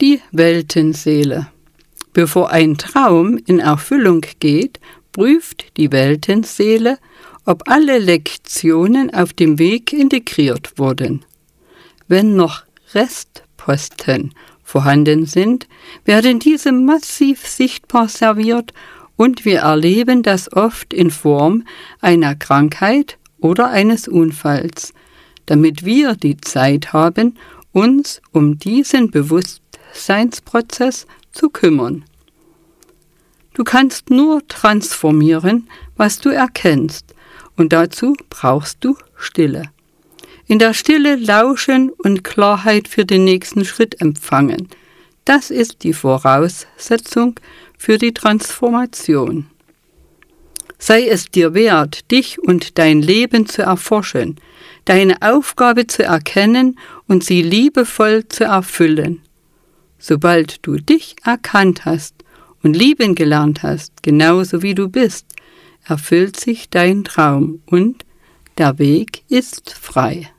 Die Weltenseele. Bevor ein Traum in Erfüllung geht, prüft die Weltenseele, ob alle Lektionen auf dem Weg integriert wurden. Wenn noch Restposten vorhanden sind, werden diese massiv sichtbar serviert und wir erleben das oft in Form einer Krankheit oder eines Unfalls, damit wir die Zeit haben, uns um diesen Bewusstseinsprozess zu kümmern. Du kannst nur transformieren, was du erkennst, und dazu brauchst du Stille. In der Stille lauschen und Klarheit für den nächsten Schritt empfangen. Das ist die Voraussetzung für die Transformation. Sei es dir wert, dich und dein Leben zu erforschen, deine Aufgabe zu erkennen und sie liebevoll zu erfüllen. Sobald du dich erkannt hast und lieben gelernt hast, genauso wie du bist, erfüllt sich dein Traum und der Weg ist frei.